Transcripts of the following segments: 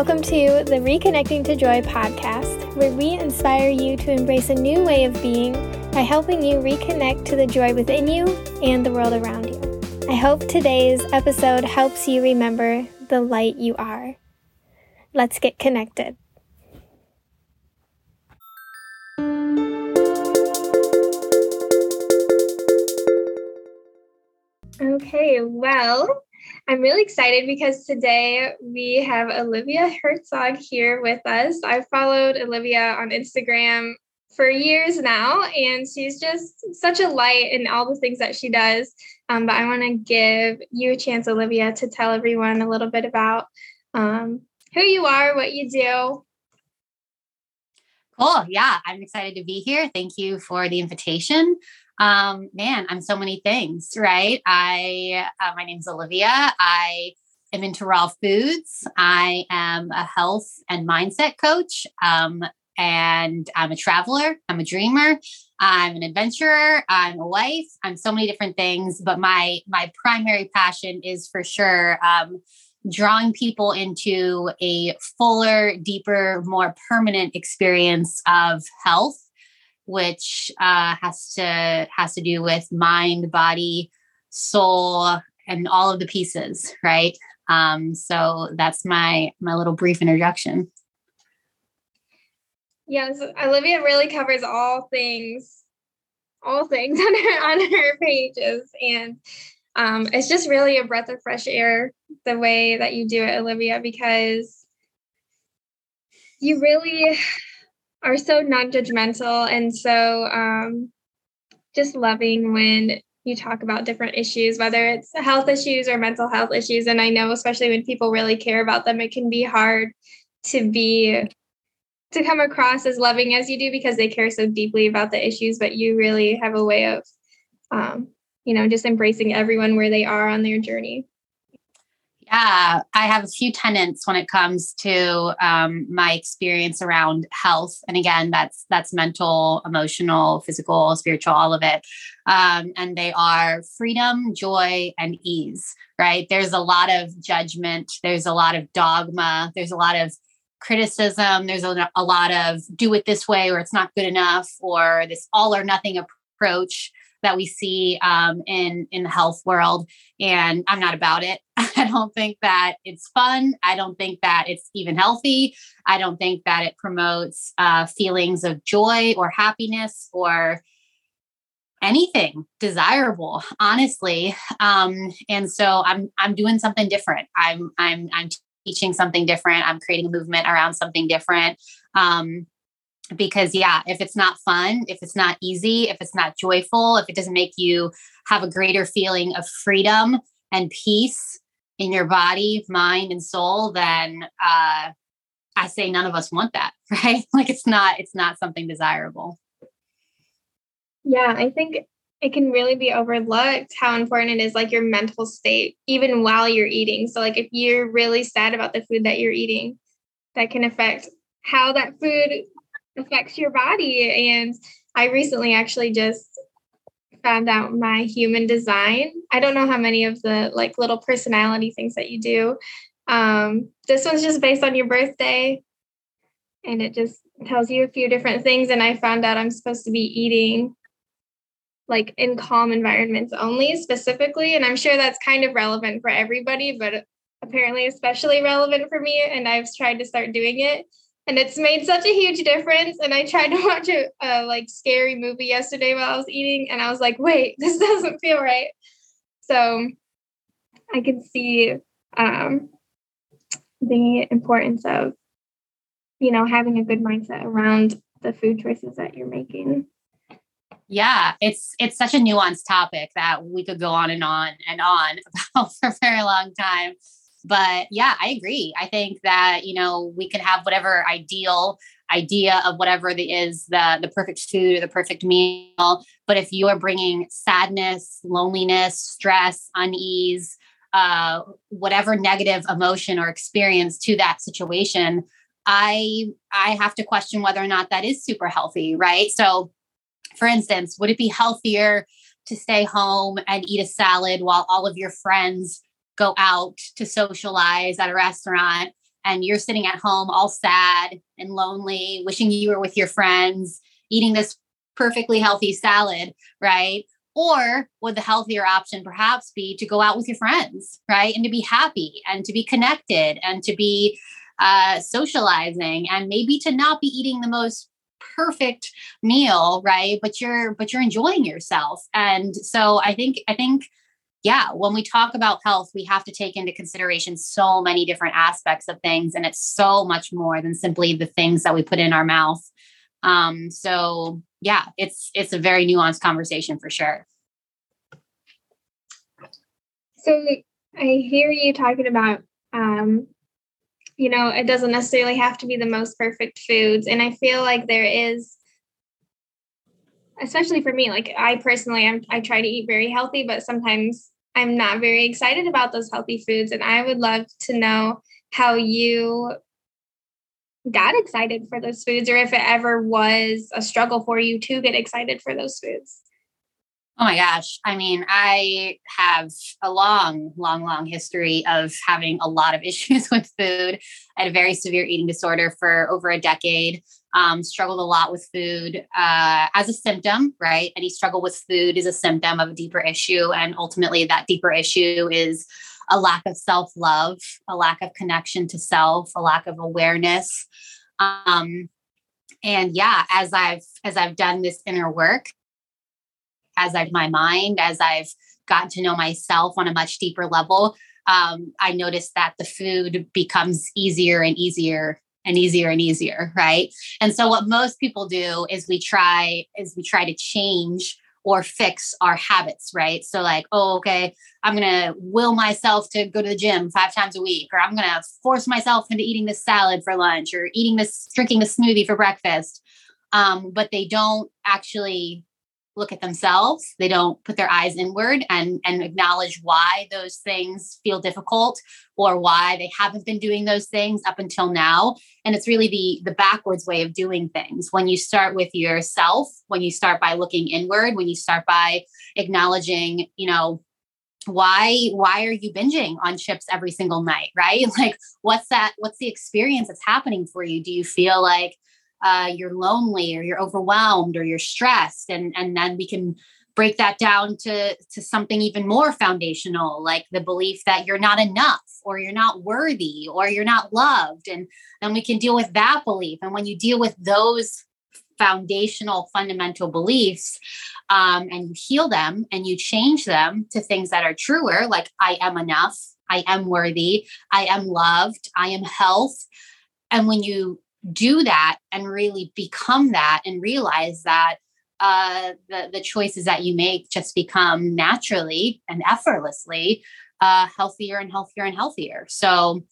Welcome to the Reconnecting to Joy podcast, where we inspire you to embrace a new way of being by helping you reconnect to the joy within you and the world around you. I hope today's episode helps you remember the light you are. Let's get connected. Okay, well, I'm really excited because today we have Olivia Hertzog here with us. I've followed Olivia on Instagram for years now, and she's just such a light in all the things that she does. Um, but I want to give you a chance, Olivia, to tell everyone a little bit about um, who you are, what you do. Cool. Yeah, I'm excited to be here. Thank you for the invitation. Um, man, I'm so many things, right? I, uh, my name's Olivia. I am into raw foods. I am a health and mindset coach. Um, and I'm a traveler. I'm a dreamer. I'm an adventurer. I'm a wife. I'm so many different things, but my my primary passion is for sure um, drawing people into a fuller, deeper, more permanent experience of health which uh, has to has to do with mind, body, soul, and all of the pieces, right? Um, so that's my my little brief introduction. Yes, Olivia really covers all things, all things on her on her pages, and um, it's just really a breath of fresh air the way that you do it, Olivia, because you really are so non-judgmental and so um, just loving when you talk about different issues whether it's health issues or mental health issues. And i know especially when people really care about them it can be hard to be to come across as loving as you do because they care so deeply about the issues. But you really have a way of um, you know just embracing everyone where they are on their journey yeah, I have a few tenants when it comes to um, my experience around health, and again, that's that's mental, emotional, physical, spiritual, all of it. Um, and they are freedom, joy, and ease. Right? There's a lot of judgment. There's a lot of dogma. There's a lot of criticism. There's a, a lot of do it this way, or it's not good enough, or this all or nothing approach that we see um, in in the health world and i'm not about it. I don't think that it's fun. I don't think that it's even healthy. I don't think that it promotes uh, feelings of joy or happiness or anything desirable honestly. Um, and so i'm i'm doing something different. I'm i'm i'm teaching something different. I'm creating a movement around something different. Um, because yeah if it's not fun if it's not easy if it's not joyful if it doesn't make you have a greater feeling of freedom and peace in your body mind and soul then uh i say none of us want that right? Like it's not it's not something desirable. Yeah i think it can really be overlooked how important it is like your mental state even while you're eating. So like if you're really sad about the food that you're eating that can affect how that food affects your body. And I recently actually just found out my human design. I don't know how many of the like little personality things that you do. Um, this one's just based on your birthday and it just tells you a few different things. And I found out I'm supposed to be eating like in calm environments only specifically. And I'm sure that's kind of relevant for everybody, but apparently especially relevant for me. And I've tried to start doing it and it's made such a huge difference. And I tried to watch a, a like scary movie yesterday while I was eating, and I was like, wait, this doesn't feel right. So I can see um, the importance of you know having a good mindset around the food choices that you're making yeah it's it's such a nuanced topic that we could go on and on and on about for a very long time but yeah, I agree. I think that, you know, we can have whatever ideal idea of whatever it is the the perfect food or the perfect meal but if you are bringing sadness loneliness stress unease uh, whatever negative emotion or experience to that situation i i have to question whether or not that is super healthy right so for instance would it be healthier to stay home and eat a salad while all of your friends go out to socialize at a restaurant and you're sitting at home all sad and lonely, wishing you were with your friends, eating this perfectly healthy salad, right? Or would the healthier option perhaps be to go out with your friends, right? And to be happy and to be connected and to be uh, socializing and maybe to not be eating the most perfect meal right but you're but you're enjoying yourself and so i think i think yeah when we talk about health we have to take into consideration so many different aspects of things and it's so much more than simply the things that we put in our mouth um so yeah it's it's a very nuanced conversation for sure so i hear you talking about um you know, it doesn't necessarily have to be the most perfect foods. And I feel like there is, especially for me, like I personally, I'm, I try to eat very healthy, but sometimes I'm not very excited about those healthy foods. And I would love to know how you got excited for those foods or if it ever was a struggle for you to get excited for those foods. Oh my gosh. I mean, I have a long, long, long history of having a lot of issues with food. I had a very severe eating disorder for over a decade. Um, struggled a lot with food uh, as a symptom, right? Any struggle with food is a symptom of a deeper issue. And ultimately, that deeper issue is a lack of self love, a lack of connection to self, a lack of awareness. Um, and yeah, as I've as I've done this inner work, as I've my mind, as I've gotten to know myself on a much deeper level, um, I noticed that the food becomes easier and easier and easier and easier, right? And so what most people do is we try is we try to change or fix our habits, right? So like, oh, okay, I'm gonna will myself to go to the gym five times a week, or I'm gonna force myself into eating this salad for lunch, or eating this, drinking this smoothie for breakfast. Um, but they don't actually look at themselves. They don't put their eyes inward and and acknowledge why those things feel difficult or why they haven't been doing those things up until now. And it's really the the backwards way of doing things. When you start with yourself when you start by looking inward when you start by acknowledging you know why why are you binging on chips every single night right? Like what's that what's the experience that's happening for you? Do you feel like uh, you're lonely or you're overwhelmed or you're stressed. And and then we can break that down to to something even more foundational like the belief that you're not enough or you're not worthy or you're not loved. And then we can deal with that belief. And when you deal with those foundational fundamental beliefs um, and you heal them and you change them to things that are truer like i am enough. I am worthy. I am loved. I am health. And when you do that and really become that and realize that uh, the, the choices that you make just become naturally and effortlessly uh, healthier and healthier and healthier. So,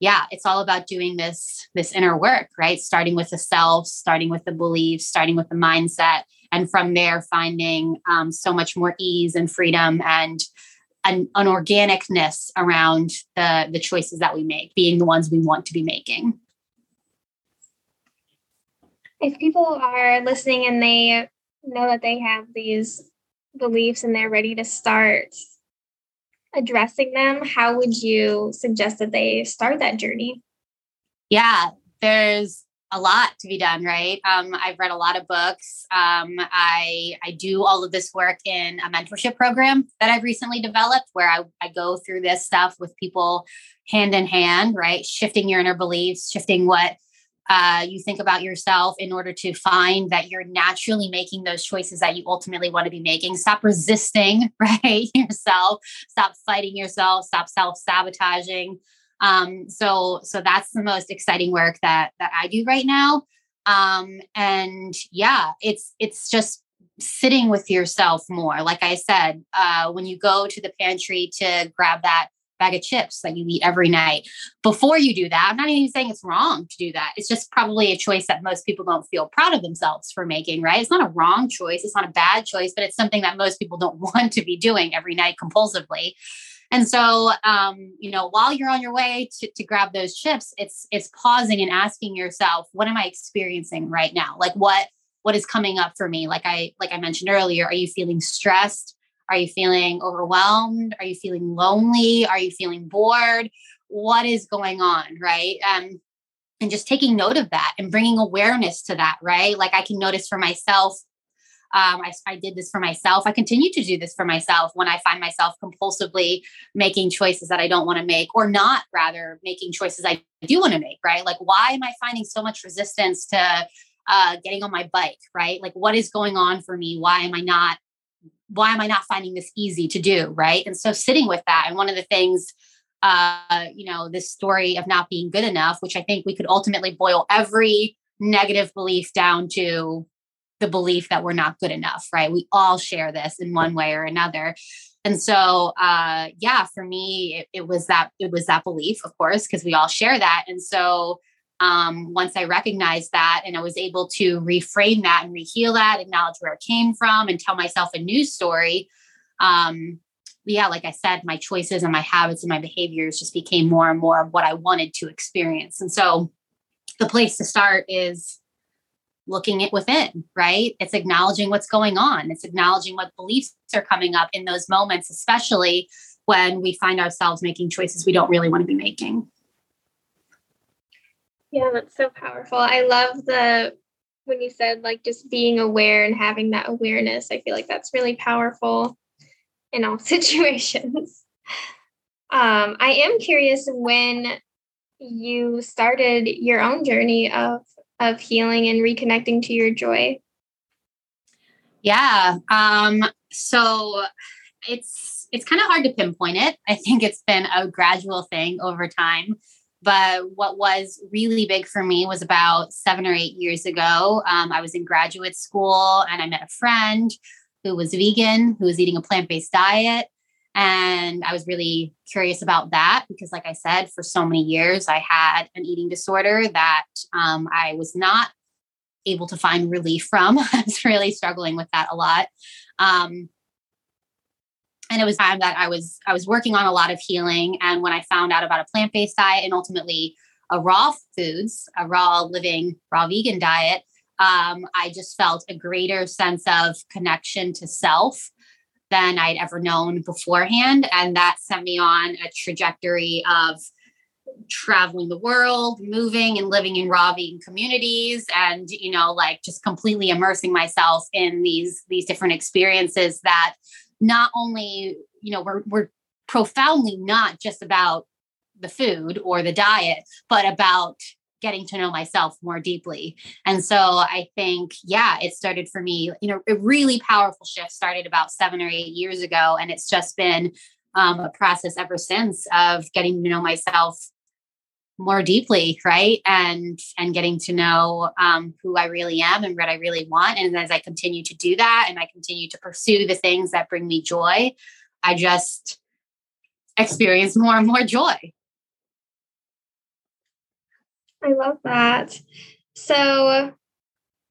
yeah, it's all about doing this this inner work, right? Starting with the self, starting with the beliefs, starting with the mindset, and from there finding um, so much more ease and freedom and an, an organicness around the the choices that we make, being the ones we want to be making if people are listening and they know that they have these beliefs and they're ready to start addressing them, how would you suggest that they start that journey? Yeah, there's a lot to be done, right? Um, I've read a lot of books. Um, I I do all of this work in a mentorship program that I've recently developed, where I, I go through this stuff with people hand in hand, right? Shifting your inner beliefs, shifting what uh, you think about yourself in order to find that you're naturally making those choices that you ultimately want to be making. Stop resisting, right? yourself. Stop fighting yourself. Stop self sabotaging. Um, so, so that's the most exciting work that that I do right now. Um, and yeah, it's it's just sitting with yourself more. Like I said, uh, when you go to the pantry to grab that bag of chips that you eat every night. Before you do that, I'm not even saying it's wrong to do that. It's just probably a choice that most people don't feel proud of themselves for making, right? It's not a wrong choice, it's not a bad choice, but it's something that most people don't want to be doing every night compulsively. And so, um, you know, while you're on your way to, to grab those chips, it's it's pausing and asking yourself, what am I experiencing right now? Like what what is coming up for me? Like I like I mentioned earlier, are you feeling stressed? Are you feeling overwhelmed? Are you feeling lonely? Are you feeling bored? what is going on, right? Um, and just taking note of that and bringing awareness to that, right? Like I can notice for myself um, I, I, did this for myself. I continue to do this for myself when I find myself compulsively making choices that I don't want to make, or not rather making choices I do want to make, right? Like, why am I finding so much resistance to uh, getting on my bike, right? Like, what is going on for me? Why am I not? Why am I not finding this easy to do, right? And so sitting with that, and one of the things uh, you know, this story of not being good enough, which I think we could ultimately boil every negative belief down to the belief that we're not good enough, right? We all share this in one way or another. And so, uh, yeah, for me, it, it was that it was that belief, of course, because we all share that. And so, um, once I recognized that and I was able to reframe that and reheal that, acknowledge where it came from, and tell myself a new story. Um, yeah, like I said, my choices and my habits and my behaviors just became more and more of what I wanted to experience. And so, the place to start is looking it within, right? It's acknowledging what's going on. It's acknowledging what beliefs are coming up in those moments, especially when we find ourselves making choices we don't really want to be making. Yeah, that's so powerful. I love the when you said like just being aware and having that awareness. I feel like that's really powerful in all situations. Um, I am curious when you started your own journey of of healing and reconnecting to your joy? Yeah. Um, so it's it's kind of hard to pinpoint it. I think it's been a gradual thing over time. But what was really big for me was about seven or eight years ago. Um, I was in graduate school and I met a friend who was vegan, who was eating a plant based diet. And I was really curious about that because, like I said, for so many years, I had an eating disorder that um, I was not able to find relief from. I was really struggling with that a lot. Um, and it was time that I was I was working on a lot of healing. And when I found out about a plant based diet and ultimately a raw foods, a raw living, raw vegan diet, um, I just felt a greater sense of connection to self than I'd ever known beforehand. And that sent me on a trajectory of traveling the world, moving and living in raw vegan communities and you know like just completely immersing myself in these these different experiences that not only you know we're we're profoundly not just about the food or the diet but about getting to know myself more deeply. And so I think, yeah, it started for me, you know, a really powerful shift started about seven or eight years ago. And it's just been um, a process ever since of getting to know myself more deeply right? And and getting to know um, who i really am and what i really want. And as i continue to do that and i continue to pursue the things that bring me joy i just experience more and more joy. I love that. So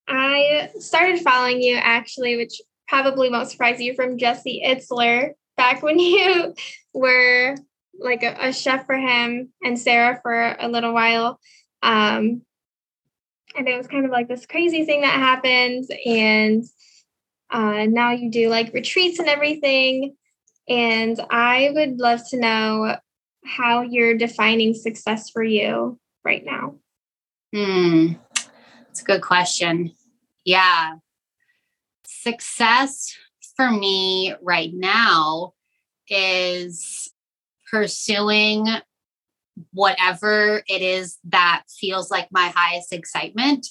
I started following you actually, which probably won't surprise you from Jesse Itzler back when you were like a, a, chef for him and Sarah for a little while. Um, and it was kind of like this crazy thing that happened. And uh, now you do like retreats and everything. And I would love to know how you're defining success for you right now. Hmm. It's a good question. Yeah. Success for me right now is pursuing whatever it is that feels like my highest excitement,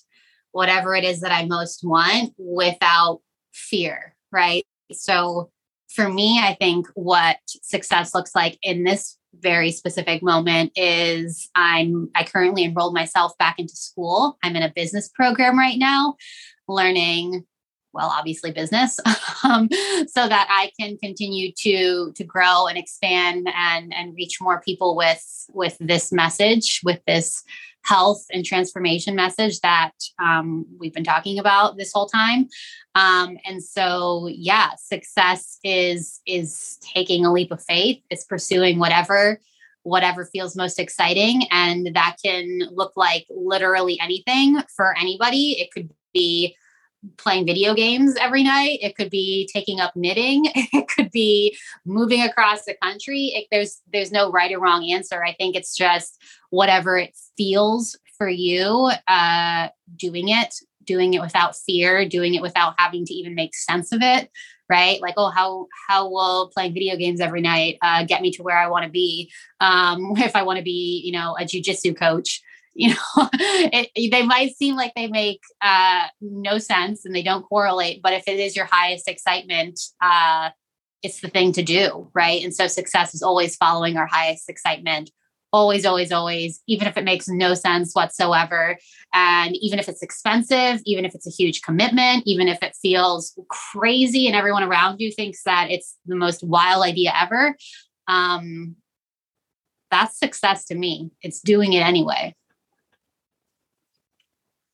whatever it is that I most want without fear, right? So for me, I think what success looks like in this very specific moment is I'm I currently enrolled myself back into school. I'm in a business program right now, learning well obviously business um, so that i can continue to to grow and expand and and reach more people with with this message with this health and transformation message that um, we've been talking about this whole time. Um, and so yeah success is is taking a leap of faith. It's pursuing whatever whatever feels most exciting and that can look like literally anything for anybody. It could be playing video games every night. It could be taking up knitting. It could be moving across the country. It, there's there's no right or wrong answer. I think it's just whatever it feels for you, uh, doing it, doing it without fear, doing it without having to even make sense of it. Right? Like, oh, how how will playing video games every night uh, get me to where I want to be? Um, if I want to be, you know, a jujitsu coach, you know it, they might seem like they make uh, no sense and they don't correlate but if it is your highest excitement uh, it's the thing to do right? And so success is always following our highest excitement. Always always always even if it makes no sense whatsoever. And even if it's expensive even if it's a huge commitment even if it feels crazy and everyone around you thinks that it's the most wild idea ever um, that's success to me. It's doing it anyway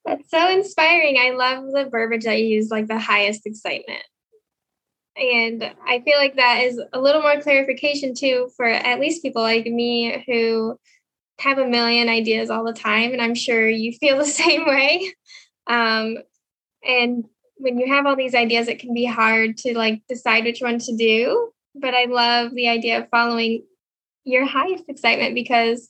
that's so inspiring. I love the verbiage that you use, like the highest excitement. And I feel like that is a little more clarification too for at least people like me who have a million ideas all the time. And I'm sure you feel the same way. Um, and when you have all these ideas, it can be hard to like decide which one to do. But I love the idea of following your highest excitement because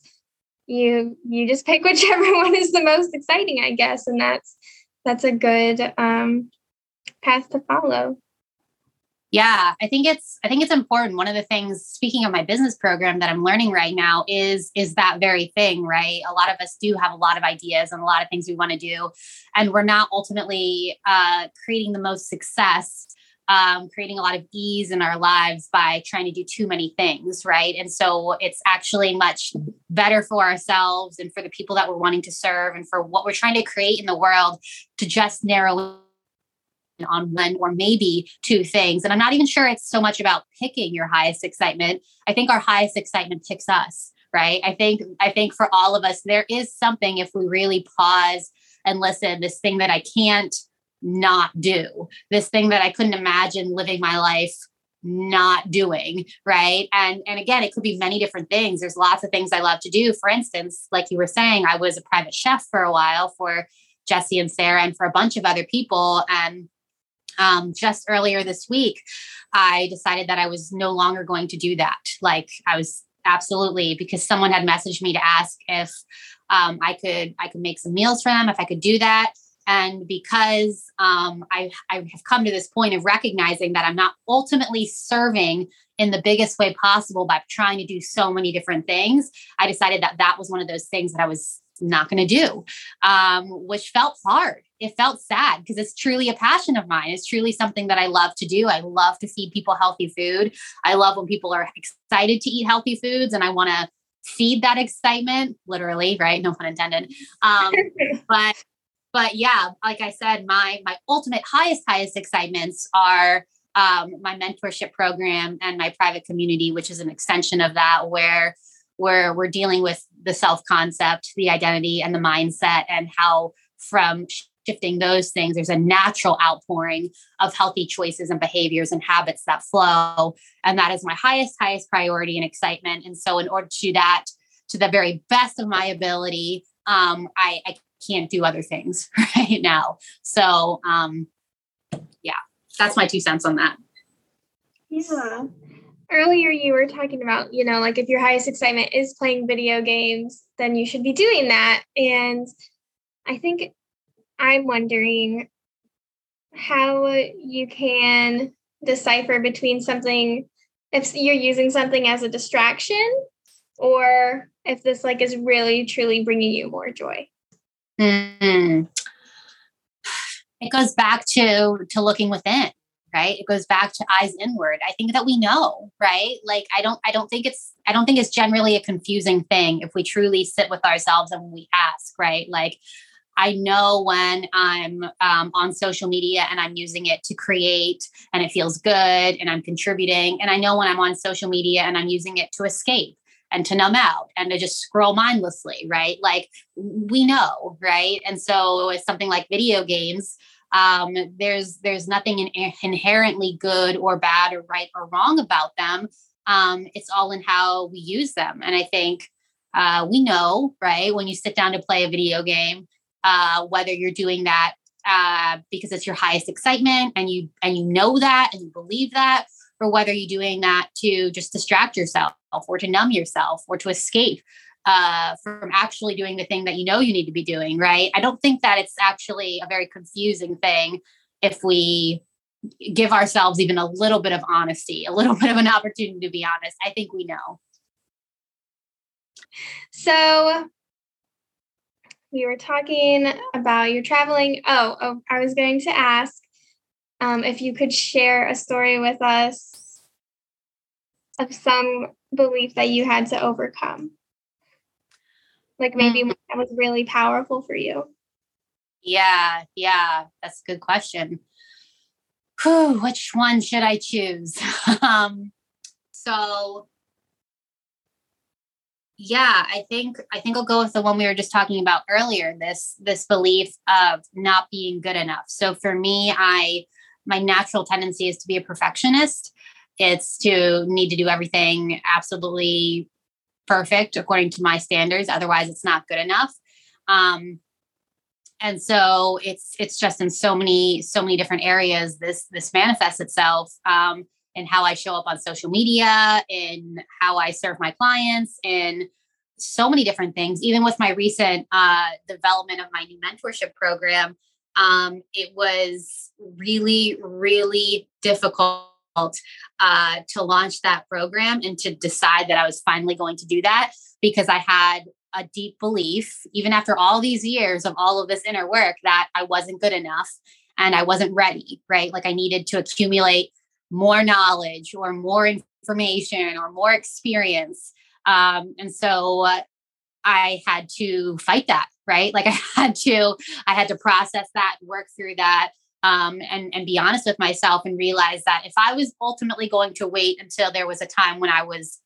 you you just pick whichever one is the most exciting i guess. And that's that's a good um, path to follow. Yeah i think it's i think it's important. One of the things speaking of my business program that i'm learning right now is is that very thing right? A lot of us do have a lot of ideas and a lot of things we want to do and we're not ultimately uh, creating the most success um, creating a lot of ease in our lives by trying to do too many things, right? And so it's actually much better for ourselves and for the people that we're wanting to serve and for what we're trying to create in the world to just narrow on one or maybe two things. And I'm not even sure it's so much about picking your highest excitement. I think our highest excitement picks us, right? I think I think for all of us there is something if we really pause and listen, this thing that I can't not do, this thing that I couldn't imagine living my life not doing right? And and again it could be many different things. There's lots of things i love to do. For instance like you were saying i was a private chef for a while for jesse and sarah and for a bunch of other people. And um, just earlier this week i decided that i was no longer going to do that. Like i was absolutely because someone had messaged me to ask if um, i could i could make some meals for them if i could do that and because um, I, I have come to this point of recognizing that I'm not ultimately serving in the biggest way possible by trying to do so many different things, I decided that that was one of those things that I was not going to do, um, which felt hard. It felt sad because it's truly a passion of mine. It's truly something that I love to do. I love to feed people healthy food. I love when people are excited to eat healthy foods, and I want to feed that excitement, literally, right? No pun intended. Um, but but yeah, like I said, my my ultimate highest highest excitements are um, my mentorship program and my private community, which is an extension of that, where where we're dealing with the self concept, the identity, and the mindset, and how from shifting those things, there's a natural outpouring of healthy choices and behaviors and habits that flow. And that is my highest, highest priority and excitement. And so, in order to do that to the very best of my ability, um, I, I can't do other things right now. So, um, yeah, that's my two cents on that. Yeah. Earlier, you were talking about, you know, like if your highest excitement is playing video games, then you should be doing that. And I think I'm wondering how you can decipher between something, if you're using something as a distraction or if this like is really truly bringing you more joy Mm. It goes back to to looking within, right? It goes back to eyes inward. I think that we know, right? Like I don't I don't think it's I don't think it's generally a confusing thing if we truly sit with ourselves and we ask, right? Like I know when I'm um, on social media and I'm using it to create and it feels good and I'm contributing. And I know when I'm on social media and I'm using it to escape and to numb out and to just scroll mindlessly, right? Like we know, right? And so it's something like video games. Um, there's there's nothing in, inherently good or bad or right or wrong about them. Um, it's all in how we use them. And I think uh, we know, right, when you sit down to play a video game, uh, whether you're doing that uh, because it's your highest excitement and you and you know that and you believe that or whether you're doing that to just distract yourself or to numb yourself or to escape uh, from actually doing the thing that you know you need to be doing right? I don't think that it's actually a very confusing thing if we give ourselves even a little bit of honesty a little bit of an opportunity to be honest. I think we know. So we were talking about your traveling. Oh, oh I was going to ask um, if you could share a story with us of some belief that you had to overcome. Like maybe mm. that was really powerful for you. Yeah, yeah, that's a good question. Whew, which one should I choose? um, so yeah i think i think i'll go with the one we were just talking about earlier this this belief of not being good enough so for me i my natural tendency is to be a perfectionist it's to need to do everything absolutely perfect according to my standards otherwise it's not good enough um and so it's it's just in so many so many different areas this this manifests itself um in how I show up on social media, in how I serve my clients, in so many different things. Even with my recent uh, development of my new mentorship program, um, it was really, really difficult uh, to launch that program and to decide that I was finally going to do that because I had a deep belief, even after all these years of all of this inner work, that I wasn't good enough and I wasn't ready, right? Like I needed to accumulate more knowledge or more information or more experience. Um, and so uh, I had to fight that, right? Like I had to, I had to process that, work through that, um, and and be honest with myself and realize that if I was ultimately going to wait until there was a time when I was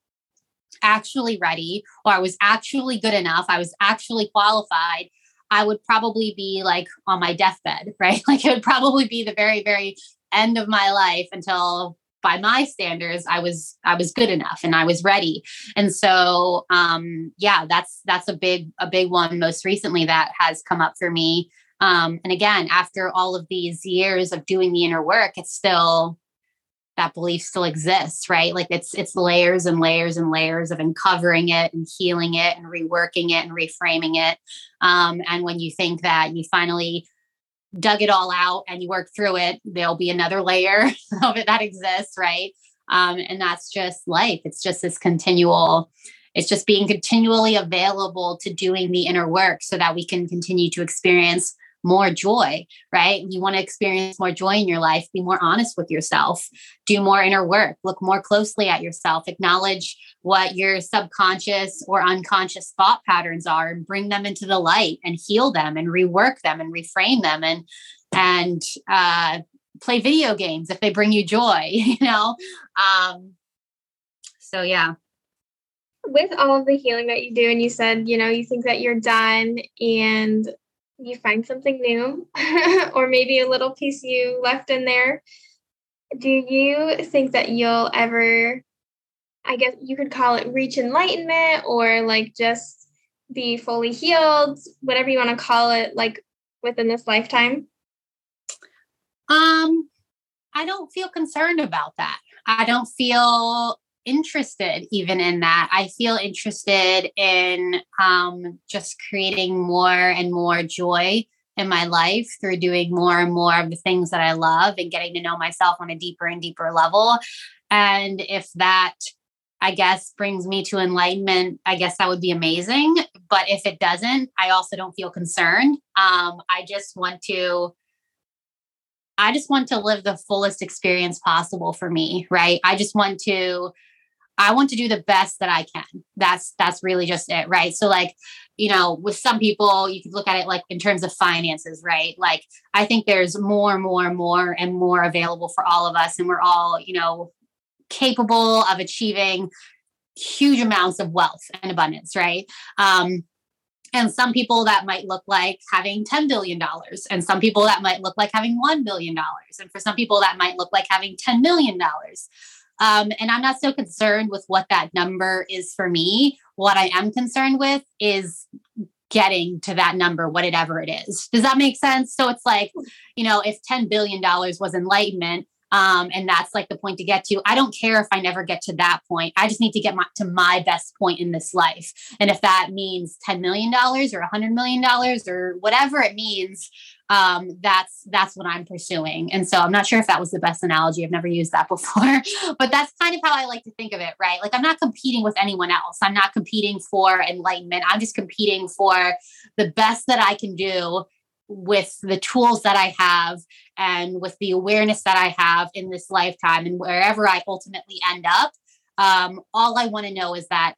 actually ready or I was actually good enough, I was actually qualified, I would probably be like on my deathbed, right? Like it would probably be the very, very end of my life until by my standards i was i was good enough and i was ready and so um yeah that's that's a big a big one most recently that has come up for me um and again after all of these years of doing the inner work it's still that belief still exists right like it's it's layers and layers and layers of uncovering it and healing it and reworking it and reframing it um and when you think that you finally dug it all out and you work through it, there'll be another layer of it that exists, right? Um, and that's just life. It's just this continual, it's just being continually available to doing the inner work so that we can continue to experience more joy, right? You want to experience more joy in your life, be more honest with yourself, do more inner work, look more closely at yourself, acknowledge what your subconscious or unconscious thought patterns are and bring them into the light and heal them and rework them and reframe them and and uh play video games if they bring you joy, you know? Um so yeah with all of the healing that you do and you said you know you think that you're done and you find something new or maybe a little piece you left in there. Do you think that you'll ever, I guess you could call it reach enlightenment or like just be fully healed, whatever you want to call it, like within this lifetime? Um, I don't feel concerned about that. I don't feel interested even in that. I feel interested in um, just creating more and more joy in my life through doing more and more of the things that I love and getting to know myself on a deeper and deeper level. And if that, I guess, brings me to enlightenment, I guess that would be amazing. But if it doesn't, I also don't feel concerned. Um, I just want to I just want to live the fullest experience possible for me, right? I just want to I want to do the best that I can. That's that's really just it, right? So like, you know, with some people you could look at it like in terms of finances, right? Like I think there's more and more and more and more available for all of us and we're all, you know, capable of achieving huge amounts of wealth and abundance, right? Um and some people that might look like having $10 billion, and some people that might look like having $1 billion, and for some people that might look like having $10 million. Um, and I'm not so concerned with what that number is for me. What I am concerned with is getting to that number, whatever it is. Does that make sense? So it's like, you know, if $10 billion was enlightenment, um, and that's like the point to get to. I don't care if I never get to that point. I just need to get my, to my best point in this life. And if that means $10 million or $100 million or whatever it means, um, that's that's what I'm pursuing. And so I'm not sure if that was the best analogy. I've never used that before, but that's kind of how I like to think of it, right? Like I'm not competing with anyone else. I'm not competing for enlightenment. I'm just competing for the best that I can do with the tools that I have and with the awareness that I have in this lifetime and wherever I ultimately end up. Um, all I want to know is that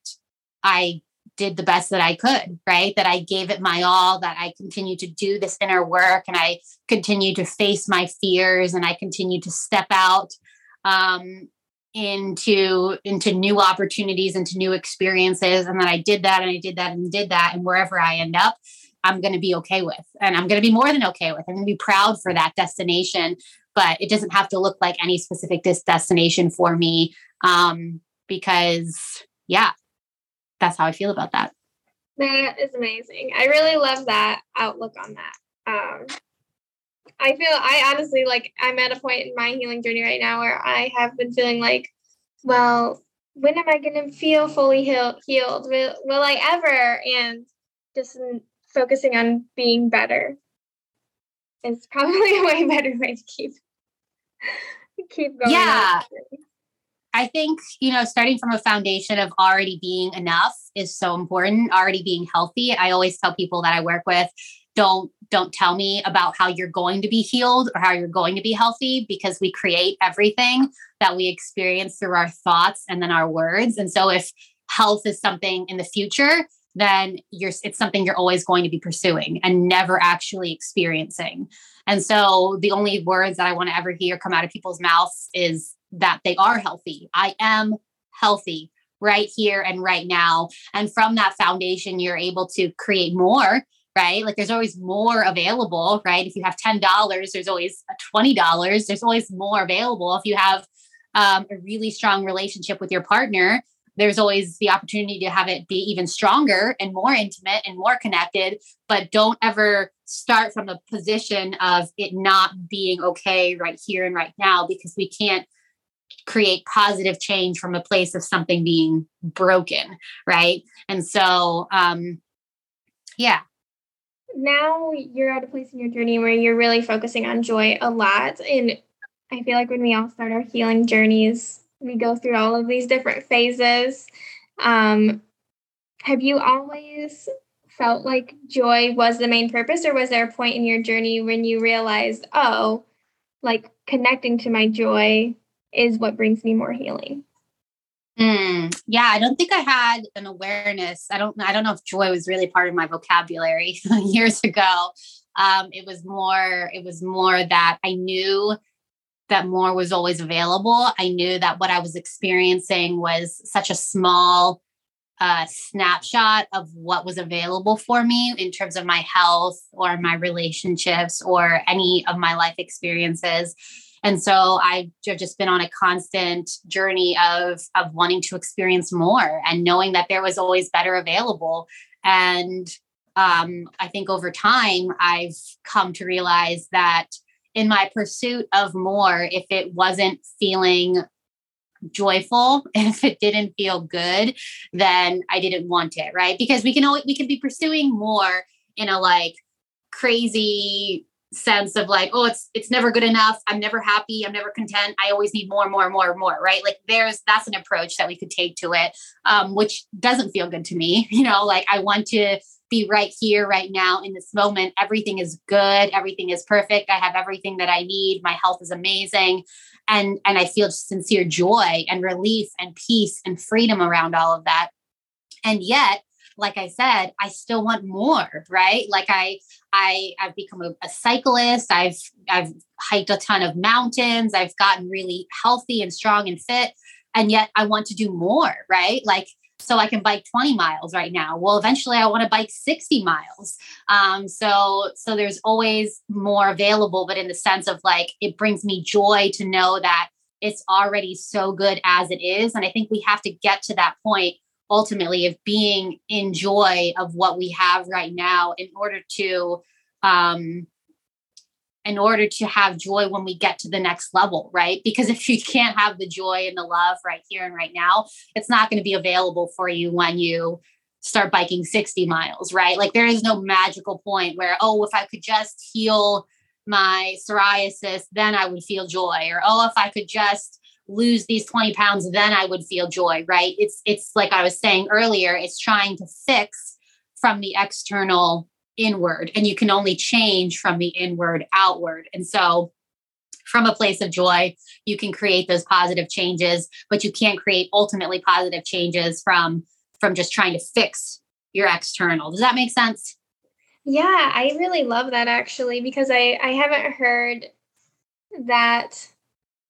I did the best that I could, right? That I gave it my all, that I continue to do this inner work and I continue to face my fears and I continue to step out um, into into new opportunities, into new experiences. And that I did that and I did that and did that. And wherever I end up, I'm going to be okay with. And I'm going to be more than okay with. I'm going to be proud for that destination, but it doesn't have to look like any specific destination for me. Um, because yeah, that's how I feel about that. That is amazing. I really love that outlook on that. Um, I feel I honestly like I'm at a point in my healing journey right now where I have been feeling like, well, when am I going to feel fully heal- healed? Will, will I ever? And just focusing on being better is probably a way better way to keep keep going. Yeah. I think, you know, starting from a foundation of already being enough is so important, already being healthy. I always tell people that I work with, don't don't tell me about how you're going to be healed or how you're going to be healthy because we create everything that we experience through our thoughts and then our words. And so if health is something in the future, then you're it's something you're always going to be pursuing and never actually experiencing. And so the only words that I want to ever hear come out of people's mouths is that they are healthy. I am healthy right here and right now. And from that foundation, you're able to create more, right? Like there's always more available, right? If you have $10, there's always $20. There's always more available. If you have um, a really strong relationship with your partner, there's always the opportunity to have it be even stronger and more intimate and more connected but don't ever start from a position of it not being okay right here and right now because we can't create positive change from a place of something being broken right and so um yeah now you're at a place in your journey where you're really focusing on joy a lot and i feel like when we all start our healing journeys we go through all of these different phases. Um, have you always felt like joy was the main purpose, or was there a point in your journey when you realized, oh, like connecting to my joy is what brings me more healing? Mm, yeah, I don't think I had an awareness. I don't. I don't know if joy was really part of my vocabulary years ago. Um, it was more. It was more that I knew that more was always available. I knew that what I was experiencing was such a small uh, snapshot of what was available for me in terms of my health or my relationships or any of my life experiences. And so I've just been on a constant journey of, of wanting to experience more and knowing that there was always better available. And um, I think over time, I've come to realize that in my pursuit of more, if it wasn't feeling joyful if it didn't feel good then i didn't want it right because we can always we can be pursuing more in a like crazy sense of like oh it's it's never good enough i'm never happy i'm never content i always need more more more more right like there's that's an approach that we could take to it um which doesn't feel good to me you know like i want to be right here, right now in this moment. Everything is good. Everything is perfect. I have everything that I need. My health is amazing. And, and I feel sincere joy and relief and peace and freedom around all of that. And yet, like I said, I still want more, right? Like I, I, I've become a, a cyclist. I've, I've hiked a ton of mountains. I've gotten really healthy and strong and fit. And yet I want to do more, right? Like so I can bike 20 miles right now. Well, eventually I want to bike 60 miles. Um, so so there's always more available, but in the sense of like it brings me joy to know that it's already so good as it is. And I think we have to get to that point ultimately of being in joy of what we have right now in order to um in order to have joy when we get to the next level, right? Because if you can't have the joy and the love right here and right now, it's not going to be available for you when you start biking 60 miles, right? Like there is no magical point where, oh, if I could just heal my psoriasis, then I would feel joy. Or, oh, if I could just lose these 20 pounds, then I would feel joy, right? It's it's like I was saying earlier, it's trying to fix from the external inward. And you can only change from the inward outward. And so from a place of joy, you can create those positive changes, but you can't create ultimately positive changes from from just trying to fix your external. Does that make sense? Yeah, I really love that actually because I I haven't heard that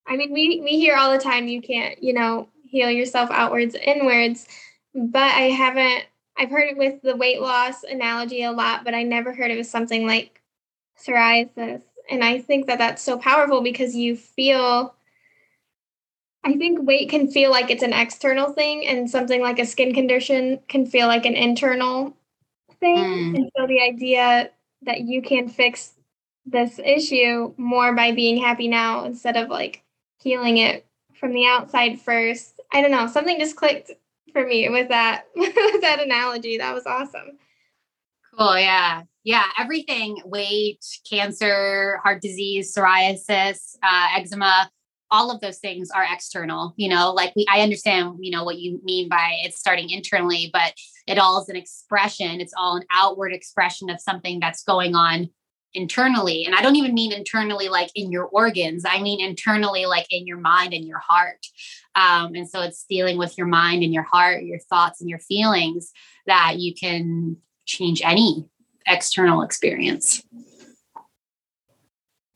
I mean we we hear all the time you can't, you know, heal yourself outwards inwards, but I haven't I've heard it with the weight loss analogy a lot, but I never heard it with something like psoriasis. And I think that that's so powerful because you feel I think weight can feel like it's an external thing and something like a skin condition can feel like an internal thing. Mm. And so the idea that you can fix this issue more by being happy now instead of like healing it from the outside first. I don't know, something just clicked for me with that with that analogy. That was awesome. Cool, yeah. Yeah, everything weight, cancer, heart disease, psoriasis, uh, eczema, all of those things are external you know like we i understand you know what you mean by it's starting internally but it all is an expression it's all an outward expression of something that's going on internally and i don't even mean internally like in your organs i mean internally like in your mind and your heart. Um, and so it's dealing with your mind and your heart your thoughts and your feelings that you can change any external experience.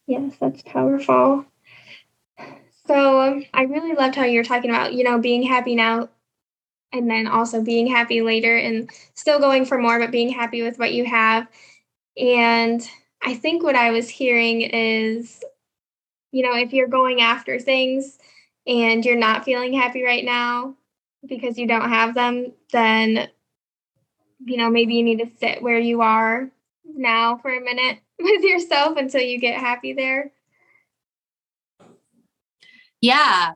Yes that's powerful. So um, I really loved how you're talking about, you know, being happy now and then also being happy later and still going for more, but being happy with what you have. And I think what I was hearing is, you know, if you're going after things and you're not feeling happy right now because you don't have them, then, you know, maybe you need to sit where you are now for a minute with yourself until you get happy there. Yeah.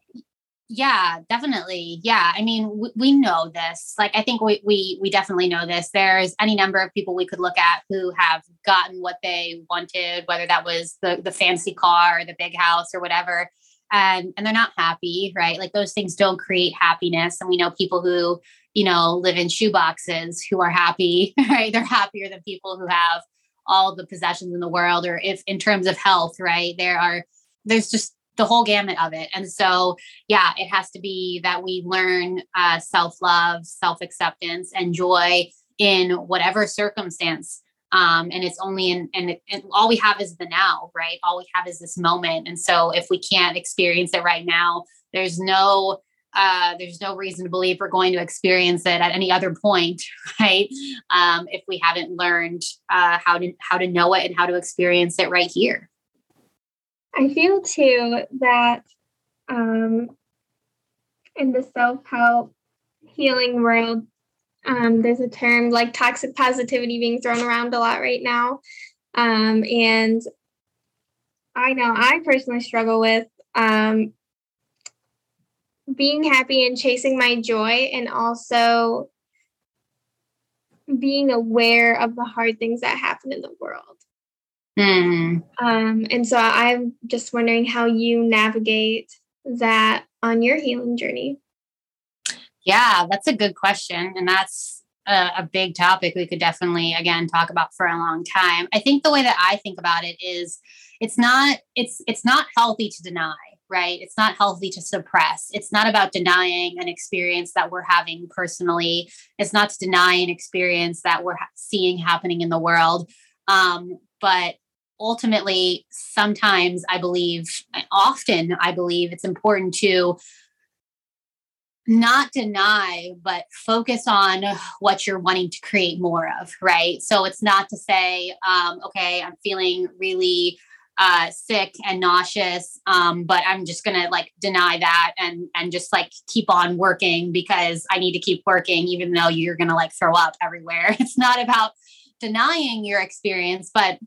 Yeah, definitely. Yeah. I mean, we, we know this. Like, I think we, we, we definitely know this. There's any number of people we could look at who have gotten what they wanted, whether that was the, the fancy car or the big house or whatever. And, and they're not happy, right? Like those things don't create happiness. And we know people who, you know, live in shoeboxes who are happy, right? They're happier than people who have all the possessions in the world or if in terms of health, right? There are, there's just the whole gamut of it. And so, yeah, it has to be that we learn uh, self love, self acceptance, and joy in whatever circumstance. Um, and it's only in, and, and all we have is the now, right? All we have is this moment. And so, if we can't experience it right now, there's no uh, there's no reason to believe we're going to experience it at any other point, right? Um, if we haven't learned uh, how to how to know it and how to experience it right here. I feel too that um, in the self help healing world, um, there's a term like toxic positivity being thrown around a lot right now. Um, and I know I personally struggle with um, being happy and chasing my joy, and also being aware of the hard things that happen in the world. Mm. Um, and so I'm just wondering how you navigate that on your healing journey. Yeah, that's a good question. And that's a, a, big topic we could definitely, again, talk about for a long time. I think the way that I think about it is it's not, it's, it's not healthy to deny right? It's not healthy to suppress. It's not about denying an experience that we're having personally. It's not to deny an experience that we're seeing happening in the world. Um, but ultimately, sometimes I believe, often I believe it's important to not deny, but focus on what you're wanting to create more of, right? So it's not to say, um, okay, I'm feeling really uh, sick and nauseous. Um, but I'm just gonna like deny that and and just like keep on working because I need to keep working, even though you're gonna like throw up everywhere. It's not about denying your experience, but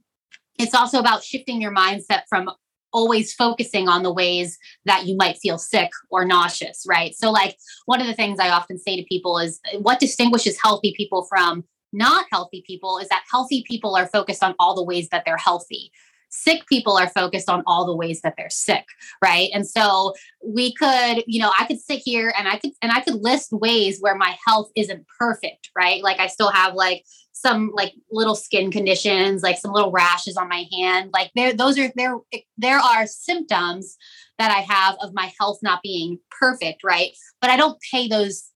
it's also about shifting your mindset from always focusing on the ways that you might feel sick or nauseous, right? So, like, one of the things I often say to people is what distinguishes healthy people from not healthy people is that healthy people are focused on all the ways that they're healthy. Sick people are focused on all the ways that they're sick right? And so we could you know i could sit here and i could and i could list ways where my health isn't perfect right? Like i still have like some like little skin conditions like some little rashes on my hand like there those are there there are symptoms that i have of my health not being perfect right? But i don't pay those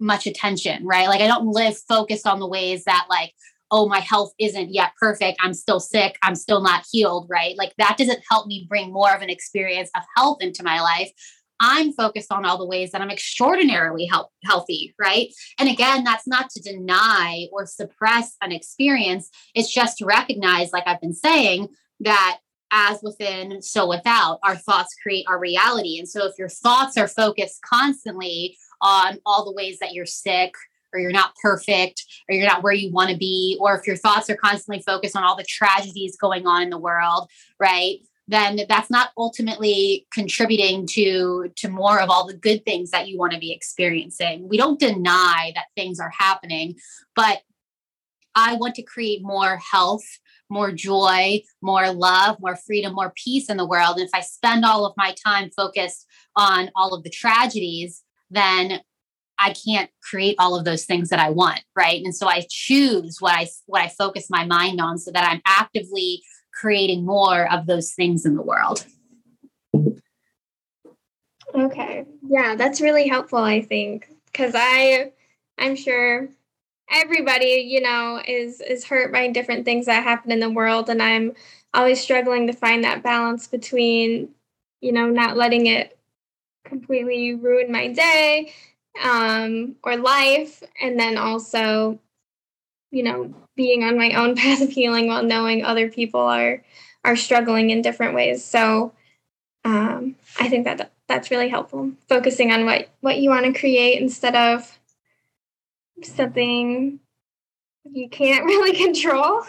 much attention, right? Like I don't live focused on the ways that like oh my health isn't yet perfect i'm still sick i'm still not healed right? Like that doesn't help me bring more of an experience of health into my life i'm focused on all the ways that i'm extraordinarily health, healthy right? And again that's not to deny or suppress an experience. It's just to recognize like i've been saying that as within so without our thoughts create our reality. And so if your thoughts are focused constantly on all the ways that you're sick or you're not perfect or you're not where you want to be or if your thoughts are constantly focused on all the tragedies going on in the world right then that's not ultimately contributing to to more of all the good things that you want to be experiencing we don't deny that things are happening but i want to create more health more joy more love more freedom more peace in the world and if i spend all of my time focused on all of the tragedies then I can't create all of those things that I want, right? And so I choose what I what I focus my mind on so that I'm actively creating more of those things in the world. Okay. Yeah, that's really helpful I think cuz I I'm sure everybody, you know, is is hurt by different things that happen in the world and I'm always struggling to find that balance between, you know, not letting it completely ruin my day um, or life. And then also, you know, being on my own path of healing while knowing other people are are struggling in different ways. So um, I think that that's really helpful. Focusing on what what you want to create instead of something you can't really control.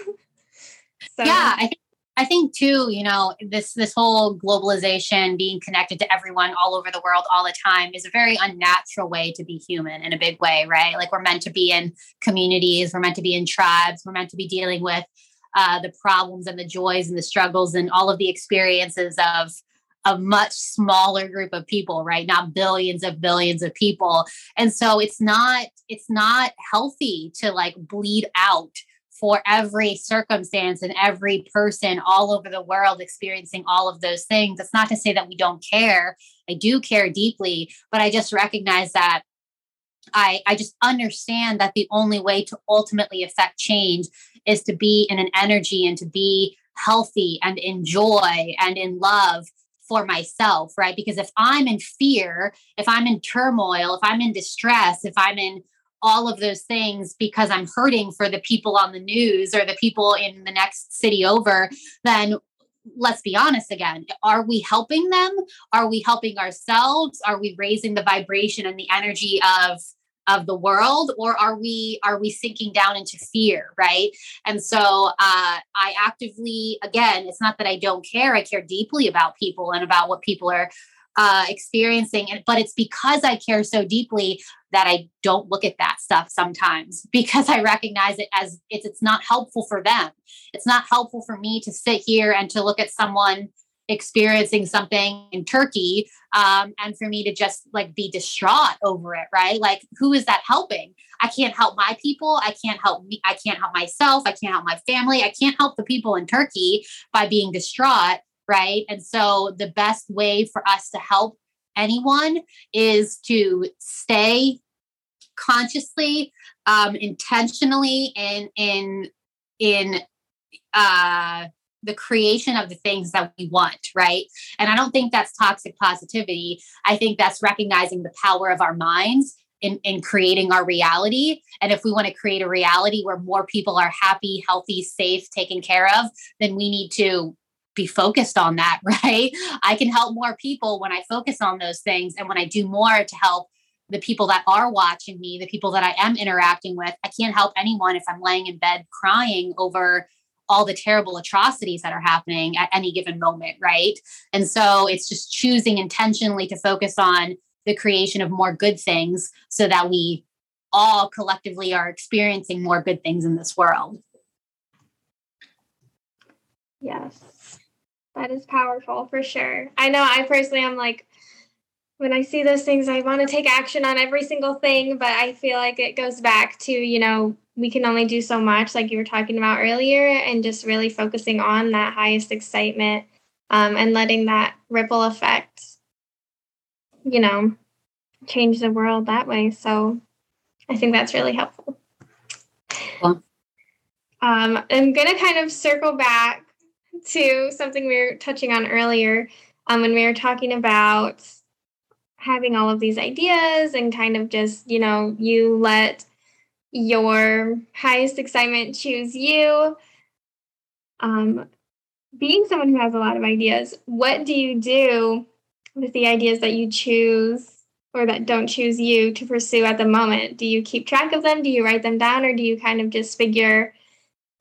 So. Yeah, I think I think too, you know, this this whole globalization, being connected to everyone all over the world all the time is a very unnatural way to be human in a big way, right? Like we're meant to be in communities, we're meant to be in tribes, we're meant to be dealing with uh, the problems and the joys and the struggles and all of the experiences of a much smaller group of people right not billions of billions of people and so it's not it's not healthy to like bleed out for every circumstance and every person all over the world experiencing all of those things. It's not to say that we don't care. I do care deeply, but I just recognize that I, I just understand that the only way to ultimately affect change is to be in an energy and to be healthy and in joy and in love for myself, right? Because if I'm in fear, if I'm in turmoil, if I'm in distress, if I'm in all of those things because I'm hurting for the people on the news or the people in the next city over, then let's be honest again. Are we helping them? Are we helping ourselves? Are we raising the vibration and the energy of of the world? Or are we are we sinking down into fear right? And so uh, i actively again it's not that i don't care. I care deeply about people and about what people are uh, experiencing it, but it's because I care so deeply that I don't look at that stuff sometimes because I recognize it as it's it's not helpful for them. It's not helpful for me to sit here and to look at someone experiencing something in Turkey um, and for me to just like be distraught over it, right? Like, who is that helping? I can't help my people. I can't help me. I can't help myself. I can't help my family. I can't help the people in Turkey by being distraught right? And so the best way for us to help anyone is to stay consciously, um, intentionally in in in uh the creation of the things that we want, right? And I don't think that's toxic positivity. I think that's recognizing the power of our minds in, in creating our reality. And if we want to create a reality where more people are happy, healthy, safe, taken care of, then we need to be focused on that, right? I can help more people when I focus on those things and when I do more to help the people that are watching me, the people that I am interacting with. I can't help anyone if I'm laying in bed crying over all the terrible atrocities that are happening at any given moment, right? And so it's just choosing intentionally to focus on the creation of more good things so that we all collectively are experiencing more good things in this world. Yes, that is powerful for sure. I know I personally am like, when I see those things, I want to take action on every single thing, but I feel like it goes back to, you know, we can only do so much, like you were talking about earlier, and just really focusing on that highest excitement um, and letting that ripple effect, you know, change the world that way. So I think that's really helpful. Um, I'm going to kind of circle back to something we were touching on earlier um, when we were talking about having all of these ideas and kind of just, you know, you let your highest excitement choose you. Um, being someone who has a lot of ideas, what do you do with the ideas that you choose or that don't choose you to pursue at the moment? Do you keep track of them? Do you write them down, or do you kind of just figure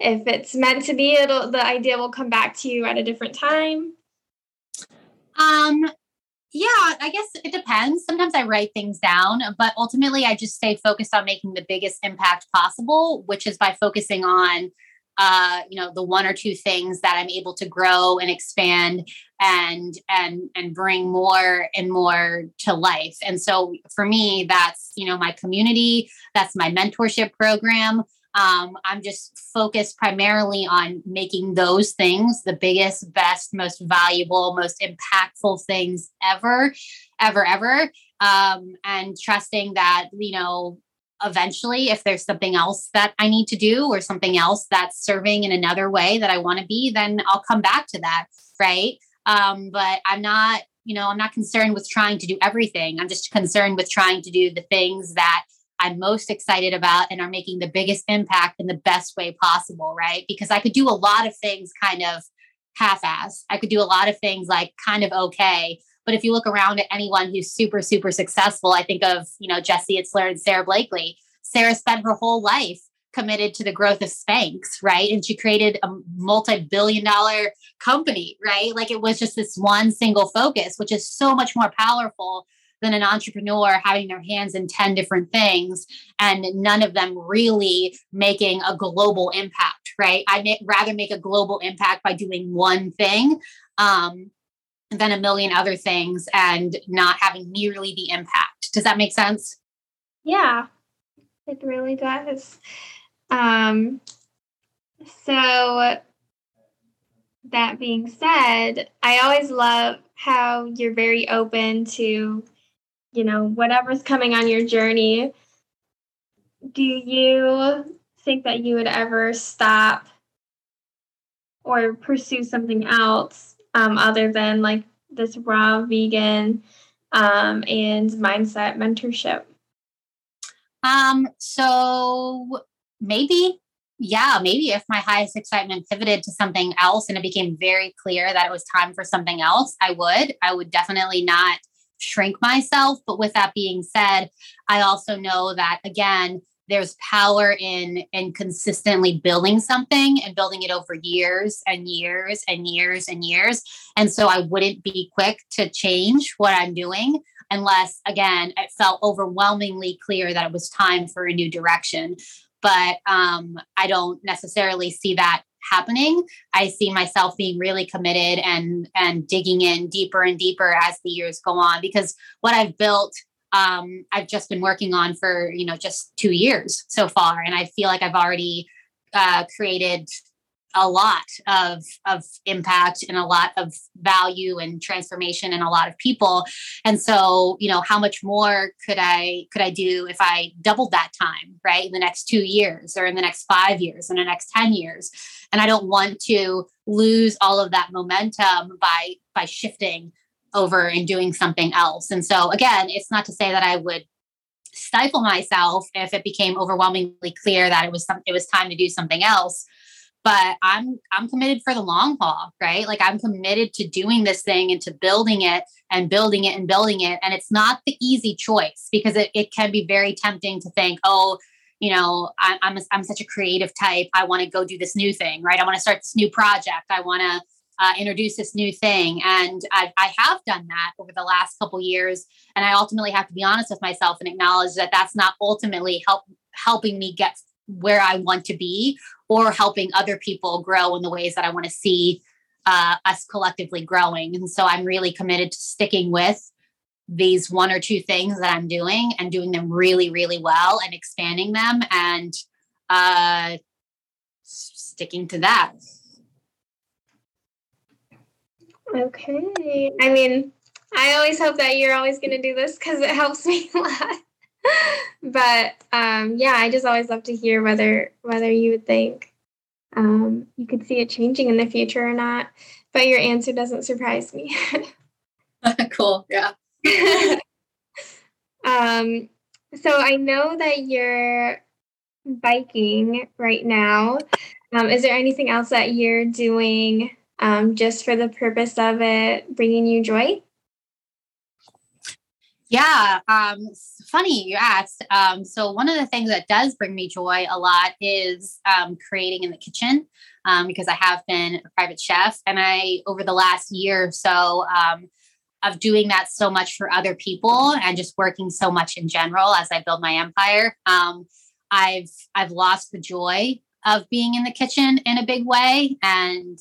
if it's meant to be, it'll the idea will come back to you at a different time? Um, yeah, I guess it depends. Sometimes I write things down, but ultimately I just stay focused on making the biggest impact possible, which is by focusing on uh, you know, the one or two things that I'm able to grow and expand and and and bring more and more to life. And so for me, that's you know my community, that's my mentorship program, um, I'm just focused primarily on making those things the biggest, best, most valuable, most impactful things ever, ever, ever. Um, and trusting that, you know, eventually, if there's something else that I need to do or something else that's serving in another way that I want to be, then I'll come back to that. Right. Um, but I'm not, you know, I'm not concerned with trying to do everything. I'm just concerned with trying to do the things that I'm most excited about and are making the biggest impact in the best way possible, right? Because I could do a lot of things kind of half ass. I could do a lot of things like kind of okay. But if you look around at anyone who's super, super successful, I think of, you know, Jesse Itzler and Sara Blakely. Sarah spent her whole life committed to the growth of Spanx, right? And she created a multi billion dollar company, right? Like it was just this one single focus, which is so much more powerful than an entrepreneur having their hands in 10 different things and none of them really making a global impact, right? I'd rather make a global impact by doing one thing um, than a million other things and not having nearly the impact. Does that make sense? Yeah, it really does. Um, so, that being said, I always love how you're very open to you know, whatever's coming on your journey, do you think that you would ever stop or pursue something else um, other than like this raw vegan um, and mindset mentorship? Um, so maybe, yeah, maybe if my highest excitement pivoted to something else and it became very clear that it was time for something else, I would. I would definitely not shrink myself. But with that being said, I also know that again, there's power in in consistently building something and building it over years and years and years and years and so i wouldn't be quick to change what i'm doing unless again it felt overwhelmingly clear that it was time for a new direction but um, i don't necessarily see that happening i see myself being really committed and and digging in deeper and deeper as the years go on because what i've built um, i've just been working on for you know just two years so far and i feel like i've already uh, created a lot of of impact and a lot of value and transformation in a lot of people. And so you know how much more could i could i do if i doubled that time right in the next 2 years or in the next 5 years in the next 10 years? And i don't want to lose all of that momentum by by shifting over and doing something else. And so again it's not to say that i would stifle myself if it became overwhelmingly clear that it was some, it was time to do something else but I'm I'm committed for the long haul, right? Like I'm committed to doing this thing and to building it and building it and building it. And it's not the easy choice because it, it can be very tempting to think, oh, you know, I, I'm a, I'm such a creative type. I want to go do this new thing, right? I want to start this new project. I want to uh, introduce this new thing, and I, I have done that over the last couple years. And I ultimately have to be honest with myself and acknowledge that that's not ultimately help helping me get where I want to be or helping other people grow in the ways that I want to see uh, us collectively growing. And so I'm really committed to sticking with these one or two things that I'm doing and doing them really, really well and expanding them and uh, sticking to that. Okay. I mean, I always hope that you're always going to do this because it helps me a lot. but um, yeah, I just always love to hear whether whether you would think um, you could see it changing in the future or not. But your answer doesn't surprise me. cool. Yeah. um, so I know that you're biking right now. Um, is there anything else that you're doing um, just for the purpose of it bringing you joy? Yeah, um, funny you asked. Um, so one of the things that does bring me joy a lot is um, creating in the kitchen um, because I have been a private chef, and I over the last year or so um, of doing that so much for other people and just working so much in general as I build my empire. Um, I've I've lost the joy of being in the kitchen in a big way, and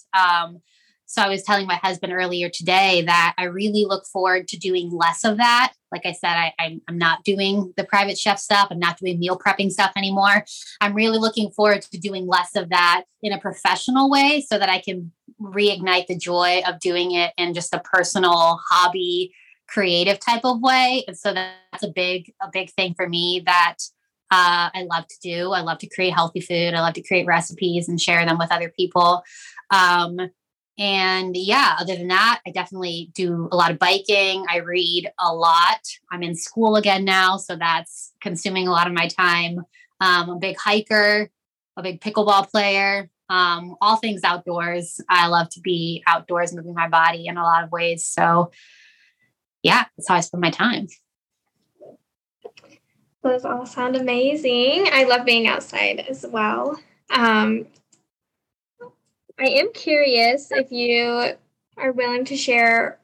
so I was telling my husband earlier today that I really look forward to doing less of that. Like I said, I, am not doing the private chef stuff. I'm not doing meal prepping stuff anymore. I'm really looking forward to doing less of that in a professional way so that I can reignite the joy of doing it in just a personal hobby, creative type of way. And so that's a big, a big thing for me that uh, I love to do. I love to create healthy food. I love to create recipes and share them with other people. Um, and yeah, other than that, I definitely do a lot of biking. I read a lot. I'm in school again now, so that's consuming a lot of my time. Um, I'm a big hiker, a big pickleball player, um, all things outdoors. I love to be outdoors, moving my body in a lot of ways. So, yeah, that's how I spend my time. Those all sound amazing. I love being outside as well. Um, I am curious if you are willing to share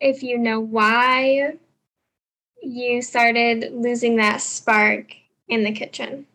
if you know why you started losing that spark in the kitchen.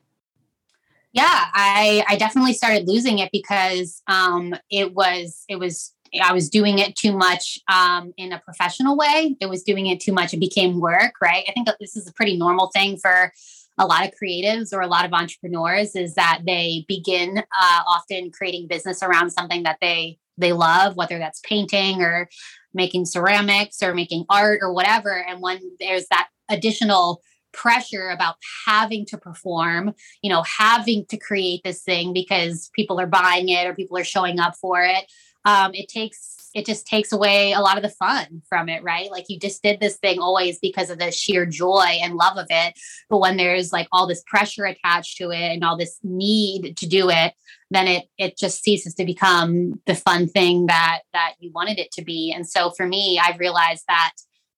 Yeah, I I definitely started losing it because um it was it was I was doing it too much um, in a professional way. It was doing it too much. It became work, right? I think this is a pretty normal thing for a lot of creatives or a lot of entrepreneurs is that they begin uh, often creating business around something that they they love whether that's painting or making ceramics or making art or whatever. And when there's that additional pressure about having to perform you know having to create this thing because people are buying it or people are showing up for it um, it takes it just takes away a lot of the fun from it, right? Like you just did this thing always because of the sheer joy and love of it. But when there's like all this pressure attached to it and all this need to do it, then it it just ceases to become the fun thing that that you wanted it to be. And so for me, I've realized that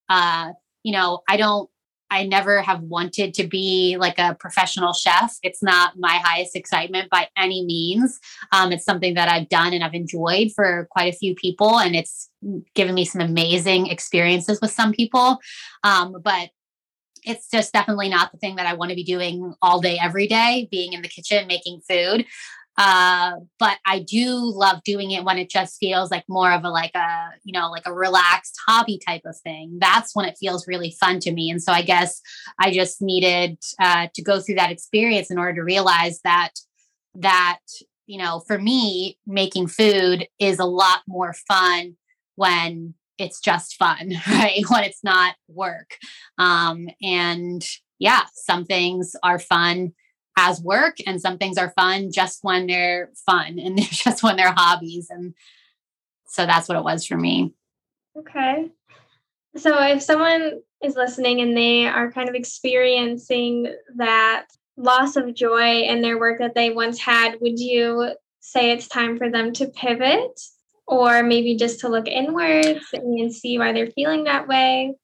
uh, you know, I don't I never have wanted to be like a professional chef. It's not my highest excitement by any means. Um, it's something that I've done and I've enjoyed for quite a few people, and it's given me some amazing experiences with some people. Um, but it's just definitely not the thing that I want to be doing all day, every day, being in the kitchen, making food. Uh, but I do love doing it when it just feels like more of a like a you know like a relaxed hobby type of thing. That's when it feels really fun to me. And so I guess I just needed uh, to go through that experience in order to realize that that you know for me making food is a lot more fun when it's just fun, right? When it's not work. Um, and yeah, some things are fun as work and some things are fun just when they're fun and they're just when they're hobbies. And so that's what it was for me. Okay. So if someone is listening and they are kind of experiencing that loss of joy in their work that they once had, would you say it's time for them to pivot or maybe just to look inwards and see why they're feeling that way?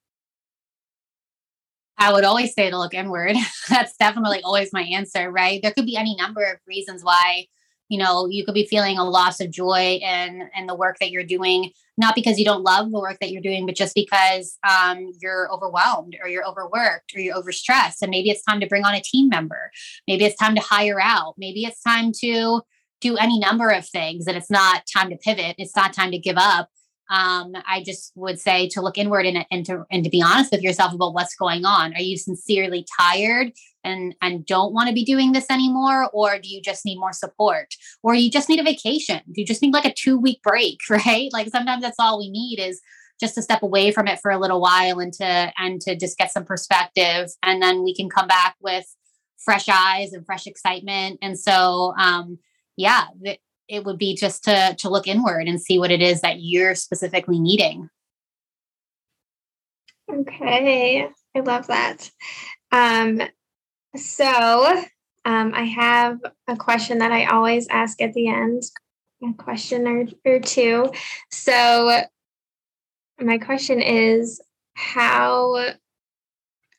I would always say to look inward. That's definitely always my answer, right? There could be any number of reasons why, you know, you could be feeling a loss of joy in in the work that you're doing, not because you don't love the work that you're doing, but just because um, you're overwhelmed or you're overworked or you're overstressed. And maybe it's time to bring on a team member. Maybe it's time to hire out. Maybe it's time to do any number of things and it's not time to pivot. It's not time to give up um, I just would say to look inward and, and to and to be honest with yourself about what's going on. Are you sincerely tired and and don't want to be doing this anymore, or do you just need more support, or you just need a vacation? Do you just need like a two week break, right? Like sometimes that's all we need is just to step away from it for a little while and to and to just get some perspective, and then we can come back with fresh eyes and fresh excitement. And so, um, yeah, it would be just to to look inward and see what it is that you're specifically needing. Okay i love that. Um so um, i have a question that i always ask at the end a question or, or two. So my question is how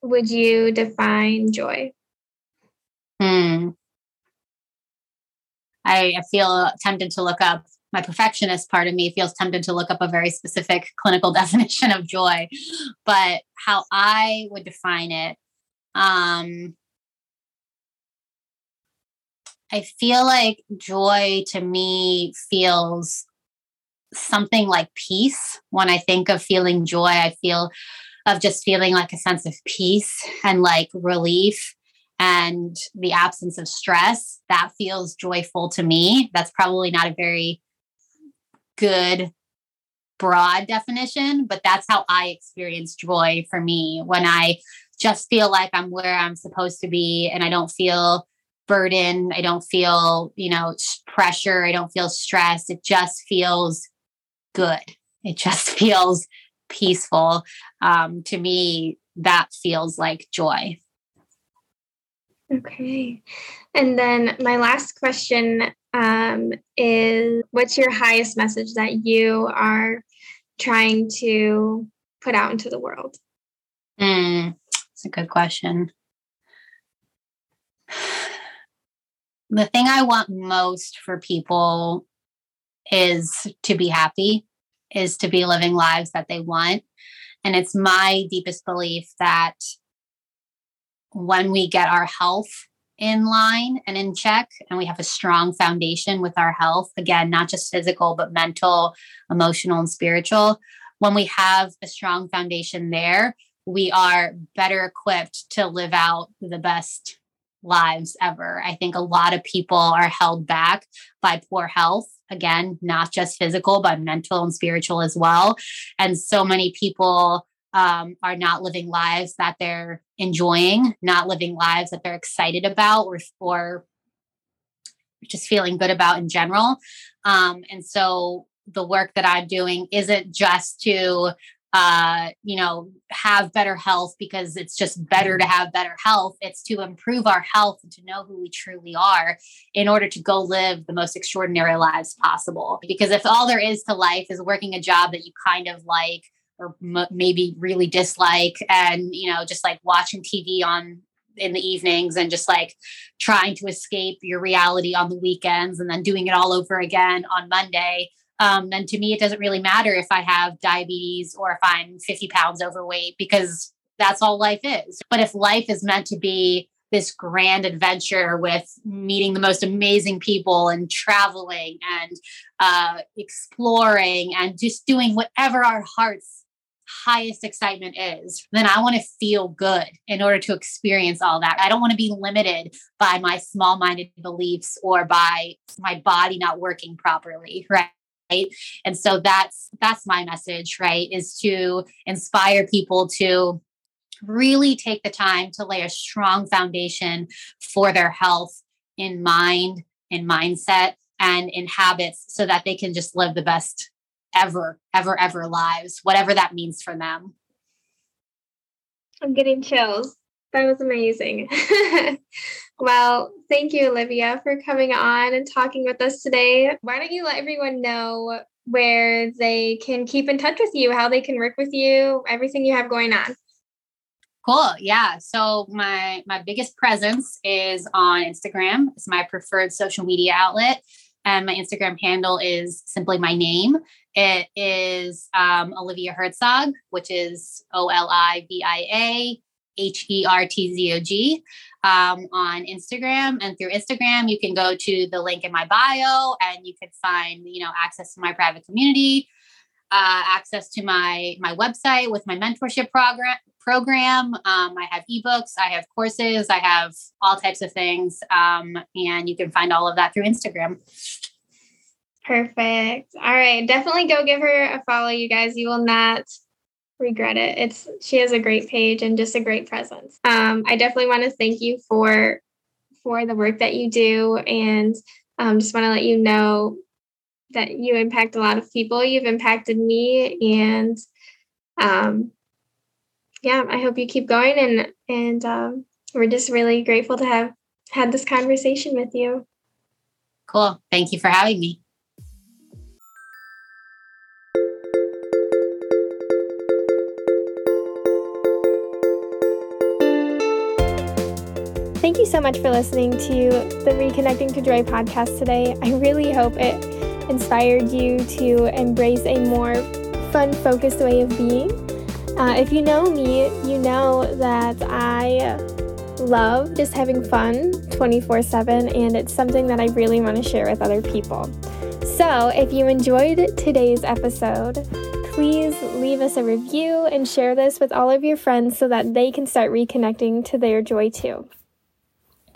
would you define joy? Hmm I, feel tempted to look up my perfectionist part of me feels tempted to look up a very specific clinical definition of joy. But how i would define it um i feel like joy to me feels something like peace. When i think of feeling joy i feel of just feeling like a sense of peace and like relief and the absence of stress, that feels joyful to me. That's probably not a very good broad definition, but that's how I experience joy for me when I just feel like I'm where I'm supposed to be and I don't feel burden, I don't feel, you know, pressure, I don't feel stress. It just feels good. It just feels peaceful. Um, to me, that feels like joy. Okay. And then my last question um, is what's your highest message that you are trying to put out into the world? Mm, that's a good question. The thing I want most for people is to be happy, is to be living lives that they want. And it's my deepest belief that when we get our health in line and in check and we have a strong foundation with our health again not just physical but mental emotional and spiritual when we have a strong foundation there we are better equipped to live out the best lives ever. I think a lot of people are held back by poor health again not just physical but mental and spiritual as well. And so many people um, are not living lives that they're enjoying, not living lives that they're excited about or, or just feeling good about in general. Um, and so the work that I'm doing isn't just to, uh, you know, have better health because it's just better to have better health. It's to improve our health and to know who we truly are in order to go live the most extraordinary lives possible. Because if all there is to life is working a job that you kind of like, or m- maybe really dislike and you know just like watching tv on in the evenings and just like trying to escape your reality on the weekends and then doing it all over again on monday um, then to me it doesn't really matter if i have diabetes or if i'm 50 pounds overweight because that's all life is. But if life is meant to be this grand adventure with meeting the most amazing people and traveling and uh, exploring and just doing whatever our hearts highest excitement is, then I want to feel good in order to experience all that. I don't want to be limited by my small minded beliefs or by my body not working properly. Right. Right. And so that's that's my message, right? Is to inspire people to really take the time to lay a strong foundation for their health in mind, in mindset, and in habits so that they can just live the best ever, ever, ever lives, whatever that means for them. I'm getting chills. That was amazing. well, thank you, Olivia, for coming on and talking with us today. Why don't you let everyone know where they can keep in touch with you, how they can work with you, everything you have going on? Cool. Yeah. So my my biggest presence is on Instagram. It's my preferred social media outlet. And my Instagram handle is simply my name. It is um, Olivia Hertzog, which is O L I V I A H E R T Z O G um, on Instagram. And through Instagram, you can go to the link in my bio and you can find, you know, access to my private community, uh, access to my my website with my mentorship program program. Um, I have ebooks, I have courses, I have all types of things. Um, and you can find all of that through Instagram. Perfect. All right. Definitely go give her a follow, you guys. You will not regret it. It's she has a great page and just a great presence. Um, I definitely want to thank you for for the work that you do and um, just want to let you know that you impact a lot of people. You've impacted me and um, yeah, I hope you keep going and and um, we're just really grateful to have had this conversation with you. Cool. Thank you for having me. Thank you so much for listening to the Reconnecting to Joy podcast today. I really hope it inspired you to embrace a more fun, focused way of being uh, if you know me, you know that I love just having fun 24 7, and it's something that I really want to share with other people. So, if you enjoyed today's episode, please leave us a review and share this with all of your friends so that they can start reconnecting to their joy too.